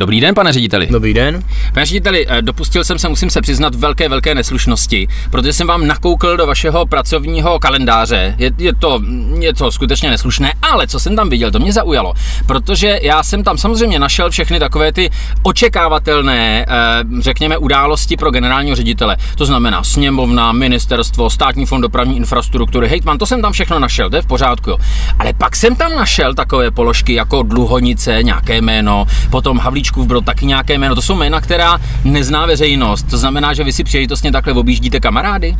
Dobrý den, pane řediteli. Dobrý den. Pane řediteli, eh, dopustil jsem se, musím se přiznat, velké, velké neslušnosti, protože jsem vám nakoukl do vašeho pracovního kalendáře. Je, je to něco skutečně neslušné, ale co jsem tam viděl, to mě zaujalo, protože já jsem tam samozřejmě našel všechny takové ty očekávatelné, eh, řekněme, události pro generálního ředitele. To znamená sněmovna, ministerstvo, státní fond dopravní infrastruktury, hejtman, to jsem tam všechno našel, to je v pořádku. Jo. Ale pak jsem tam našel takové položky jako dluhonice, nějaké jméno, potom Havlíčkův Brod, taky nějaké jméno. To jsou jména, která nezná veřejnost. To znamená, že vy si příležitostně takhle objíždíte kamarády?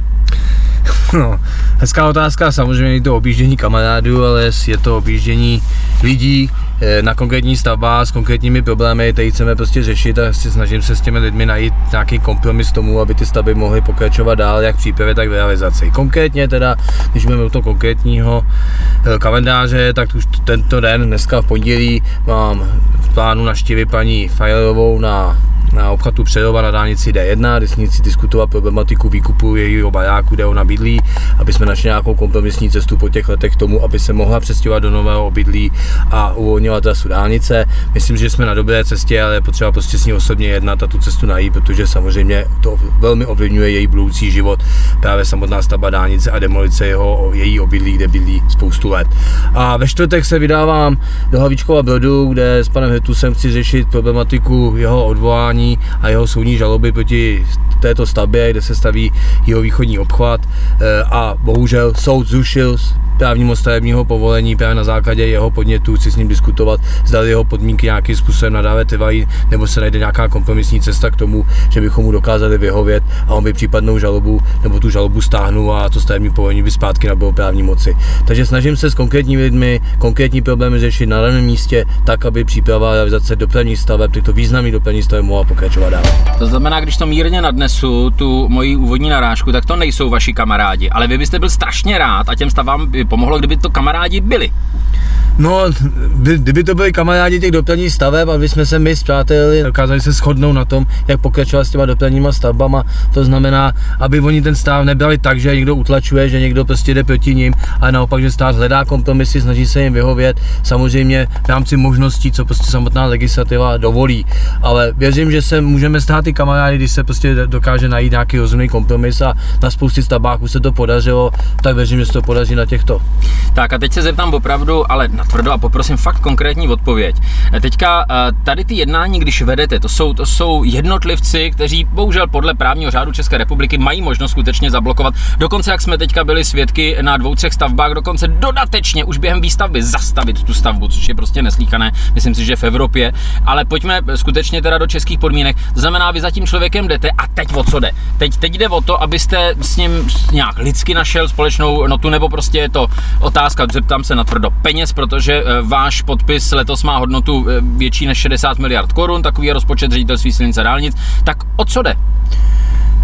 No, hezká otázka, samozřejmě je to objíždění kamarádů, ale je to objíždění lidí eh, na konkrétní stavbách s konkrétními problémy, které chceme prostě řešit a si snažím se s těmi lidmi najít nějaký kompromis tomu, aby ty stavby mohly pokračovat dál, jak v přípravě, tak v realizaci. Konkrétně teda, když máme u toho konkrétního eh, kalendáře, tak už tento den, dneska v pondělí, mám plánu naštívit paní Fajerovou na na obchatu Přerova na dálnici D1, kde si diskutovat problematiku výkupu jejího baráku, kde ona bydlí, aby jsme našli nějakou kompromisní cestu po těch letech k tomu, aby se mohla přestěhovat do nového obydlí a uvolňovat trasu dálnice. Myslím, že jsme na dobré cestě, ale je potřeba prostě s ní osobně jednat a tu cestu najít, protože samozřejmě to velmi ovlivňuje její budoucí život, právě samotná stavba dálnice a demolice jeho, její obydlí, kde bydlí spoustu let. A ve čtvrtek se vydávám do Hlavičkova Brodu, kde s panem Hetusem chci řešit problematiku jeho odvolání podání a jeho soudní žaloby proti této stavbě, kde se staví jeho východní obchvat. Eh, a bohužel soud zrušil právního stavebního povolení právě na základě jeho podnětů, chci s ním diskutovat, zda jeho podmínky nějakým způsobem nadále trvají, nebo se najde nějaká kompromisní cesta k tomu, že bychom mu dokázali vyhovět a on by případnou žalobu nebo tu žalobu stáhnul a to stavební povolení by zpátky nabylo právní moci. Takže snažím se s konkrétními lidmi konkrétní problémy řešit na daném místě, tak, aby příprava a realizace dopravních staveb, těchto významných dopravních staveb mohla pokračovat dál. To znamená, když to mírně nadnesu, tu moji úvodní narážku, tak to nejsou vaši kamarádi, ale vy byste byl strašně rád a těm stavám pomohlo, kdyby to kamarádi byli. No, kdyby to byli kamarádi těch dopravních staveb a jsme se my zpřátelili, dokázali se shodnout na tom, jak pokračovat s těma dopravníma stavbama, to znamená, aby oni ten stav nebrali tak, že někdo utlačuje, že někdo prostě jde proti ním, ale naopak, že stát hledá kompromisy, snaží se jim vyhovět, samozřejmě v rámci možností, co prostě samotná legislativa dovolí. Ale věřím, že se můžeme stát i kamarádi, když se prostě dokáže najít nějaký rozumný kompromis a na spoustě už se to podařilo, tak věřím, že se to podaří na těchto. Tak a teď se zeptám opravdu, ale na tvrdo a poprosím fakt konkrétní odpověď. Teďka eh, tady ty jednání, když vedete, to jsou, to jsou jednotlivci, kteří bohužel podle právního řádu České republiky mají možnost skutečně zablokovat. Dokonce, jak jsme teďka byli svědky na dvou, třech stavbách, dokonce dodatečně už během výstavby zastavit tu stavbu, což je prostě neslíchané, myslím si, že v Evropě. Ale pojďme skutečně teda do českých podmínek. To znamená, vy za tím člověkem jdete a teď o co jde? Teď, teď jde o to, abyste s ním nějak lidsky našel společnou notu, nebo prostě je to otázka, zeptám se na tvrdo peněz, protože eh, váš podpis letos má hodnotu eh, větší než 60 miliard korun, takový je rozpočet ředitelství silnice dálnic. Tak o co jde?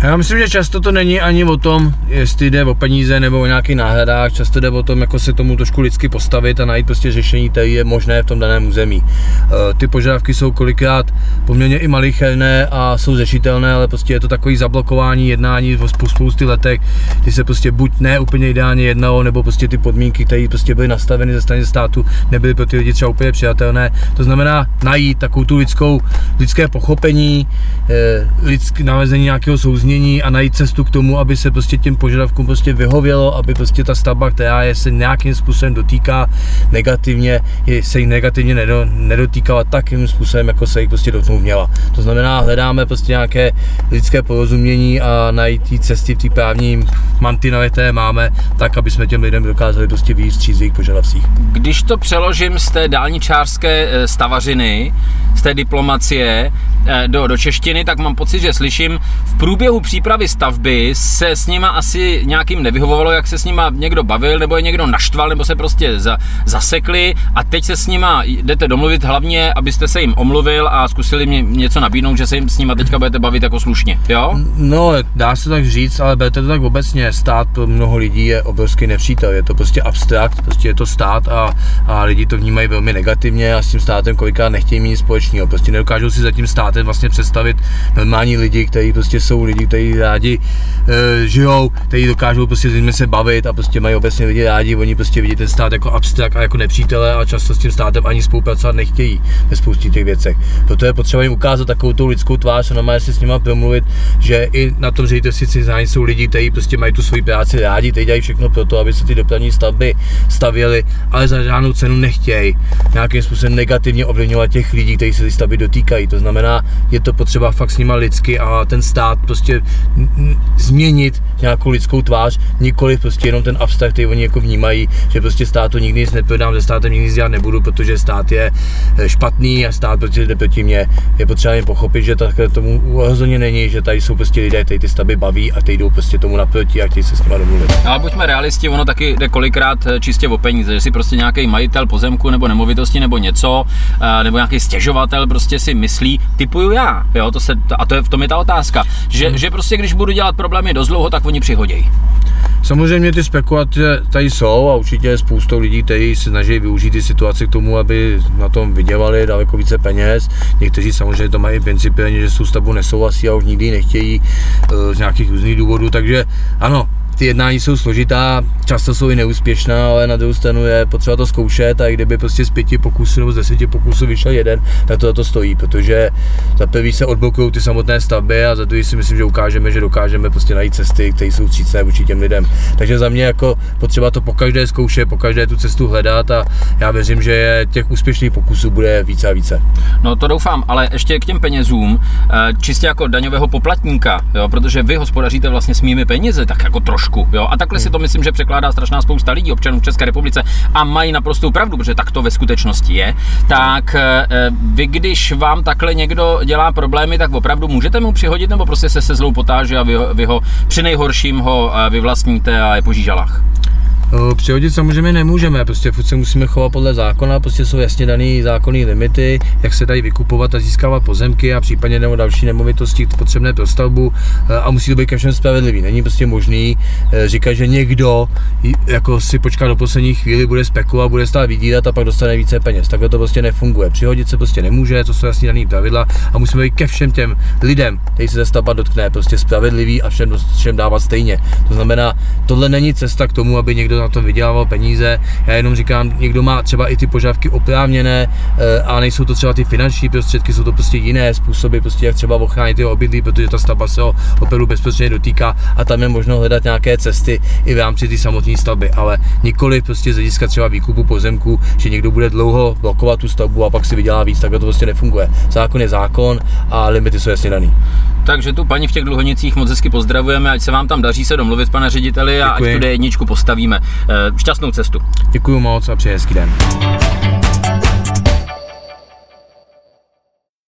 Já myslím, že často to není ani o tom, jestli jde o peníze nebo o nějaký náhradách, často jde o tom, jako se tomu trošku lidsky postavit a najít prostě řešení, které je možné v tom daném území. Eh, ty požadavky jsou kolikrát poměrně i malicherné a jsou řešitelné, ale prostě je to takový zablokování jednání po spousty letech, kdy se prostě buď ne úplně ideálně jednalo, nebo prostě ty podmínky, které prostě byly nastaveny ze strany státu, nebyly pro ty lidi třeba úplně přijatelné. To znamená najít takovou tu lidskou, lidské pochopení, eh, lidské nalezení nějakého souznění změní a najít cestu k tomu, aby se prostě těm požadavkům prostě vyhovělo, aby prostě ta stavba, která je se nějakým způsobem dotýká negativně, je, se jí negativně nedo, nedotýkala takým způsobem, jako se jí prostě dotknout měla. To znamená, hledáme prostě nějaké lidské porozumění a najít ty cesty v té právní mantinely, které máme, tak, aby jsme těm lidem dokázali prostě víc v jejich požadavcích. Když to přeložím z té dálničářské eh, stavařiny, z té diplomacie eh, do, do češtiny, tak mám pocit, že slyším v průběhu přípravy stavby se s nima asi nějakým nevyhovovalo, jak se s nima někdo bavil, nebo je někdo naštval, nebo se prostě za, zasekli a teď se s nima jdete domluvit hlavně, abyste se jim omluvil a zkusili mě něco nabídnout, že se jim s nima teďka budete bavit jako slušně, jo? No, dá se tak říct, ale budete to tak obecně. Stát pro mnoho lidí je obrovský nepřítel, je to prostě abstrakt, prostě je to stát a, a lidi to vnímají velmi negativně a s tím státem kolikrát nechtějí mít nic společného. Prostě nedokážou si za tím státem vlastně představit normální lidi, kteří prostě jsou lidi, kteří rádi e, žijou, kteří dokážou prostě s lidmi se bavit a prostě mají obecně lidi rádi, oni prostě vidí ten stát jako abstrakt a jako nepřítele a často s tím státem ani spolupracovat nechtějí ve spoustě těch věcech. Proto je potřeba jim ukázat takovou tu lidskou tvář a normálně si s nimi promluvit, že i na tom ředitelství jsou lidi, kteří prostě mají tu svoji práci rádi, kteří dělají všechno pro to, aby se ty dopravní stavby stavěly, ale za žádnou cenu nechtějí nějakým způsobem negativně ovlivňovat těch lidí, kteří se ty stavby dotýkají. To znamená, je to potřeba fakt s nima lidsky a ten stát prostě změnit nějakou lidskou tvář, nikoli prostě jenom ten abstrakt, který oni jako vnímají, že prostě státu nikdy nic neprodám, ze státem nikdy nic dělat nebudu, protože stát je eh, špatný a stát prostě jde proti mě. Je potřeba jim pochopit, že takhle tomu rozhodně není, že tady jsou prostě lidé, kteří ty stavby baví a kteří jdou prostě tomu naproti a chtějí se s nimi domluvit. Ale buďme realisti, ono taky jde kolikrát eh, čistě o peníze, že si prostě nějaký majitel pozemku nebo nemovitosti nebo něco, eh, nebo nějaký stěžovatel prostě si myslí, typuju já, jo, to se, a to je, v tom je ta otázka, že, hmm. že prostě když budu dělat problémy dost dlouho, tak oni přihodějí. Samozřejmě ty spekulace tady jsou a určitě je spoustu lidí, kteří se snaží využít ty situace k tomu, aby na tom vydělali daleko více peněz. Někteří samozřejmě to mají principiálně, že s tou stavbou nesouhlasí a už nikdy nechtějí eh, z nějakých různých důvodů, takže ano, ty jednání jsou složitá, často jsou i neúspěšná, ale na druhou stranu je potřeba to zkoušet a kdyby prostě z pěti pokusů nebo z deseti pokusů vyšel jeden, tak to za to stojí, protože za prvý se odblokují ty samotné stavby a za druhý si myslím, že ukážeme, že dokážeme prostě najít cesty, které jsou vstřícné vůči těm lidem. Takže za mě jako potřeba to po každé zkoušet, po každé tu cestu hledat a já věřím, že těch úspěšných pokusů bude více a více. No to doufám, ale ještě k těm penězům, eh, čistě jako daňového poplatníka, jo, protože vy hospodaříte vlastně s mými penězi, tak jako trošku trošku. Jo? A takhle si to myslím, že překládá strašná spousta lidí, občanů v České republice a mají naprostou pravdu, protože tak to ve skutečnosti je. Tak eh, vy, když vám takhle někdo dělá problémy, tak opravdu můžete mu přihodit nebo prostě se se zlou potáže a vy, vy ho při nejhorším ho eh, vyvlastníte a je po žížalách? Přihodit samozřejmě nemůžeme, prostě se musíme chovat podle zákona, prostě jsou jasně daný zákonní limity, jak se dají vykupovat a získávat pozemky a případně nebo další nemovitosti potřebné pro stavbu e, a musí to být ke všem spravedlivý. Není prostě možný e, říkat, že někdo jako si počká do poslední chvíli, bude spekulovat, bude stát vydírat a pak dostane více peněz. Takhle to prostě nefunguje. Přihodit se prostě nemůže, to jsou jasně daný pravidla a musíme být ke všem těm lidem, kteří se stavba dotkne, prostě spravedlivý a všem, všem dávat stejně. To znamená, tohle není cesta k tomu, aby někdo na tom vydělával peníze. Já jenom říkám, někdo má třeba i ty požadavky oprávněné, eh, a nejsou to třeba ty finanční prostředky, jsou to prostě jiné způsoby, prostě jak třeba ochránit jeho obydlí, protože ta stavba se ho opravdu bezprostředně dotýká a tam je možno hledat nějaké cesty i v rámci té samotné stavby, ale nikoli prostě z hlediska třeba výkupu pozemku, že někdo bude dlouho blokovat tu stavbu a pak si vydělá víc, tak to prostě nefunguje. Zákon je zákon a limity jsou jasně daný. Takže tu paní v těch dluhonicích moc hezky pozdravujeme, ať se vám tam daří se domluvit, pane řediteli, a Děkuji. ať tu jedničku postavíme. Eh, šťastnou cestu. Děkuji moc a přeji hezký den.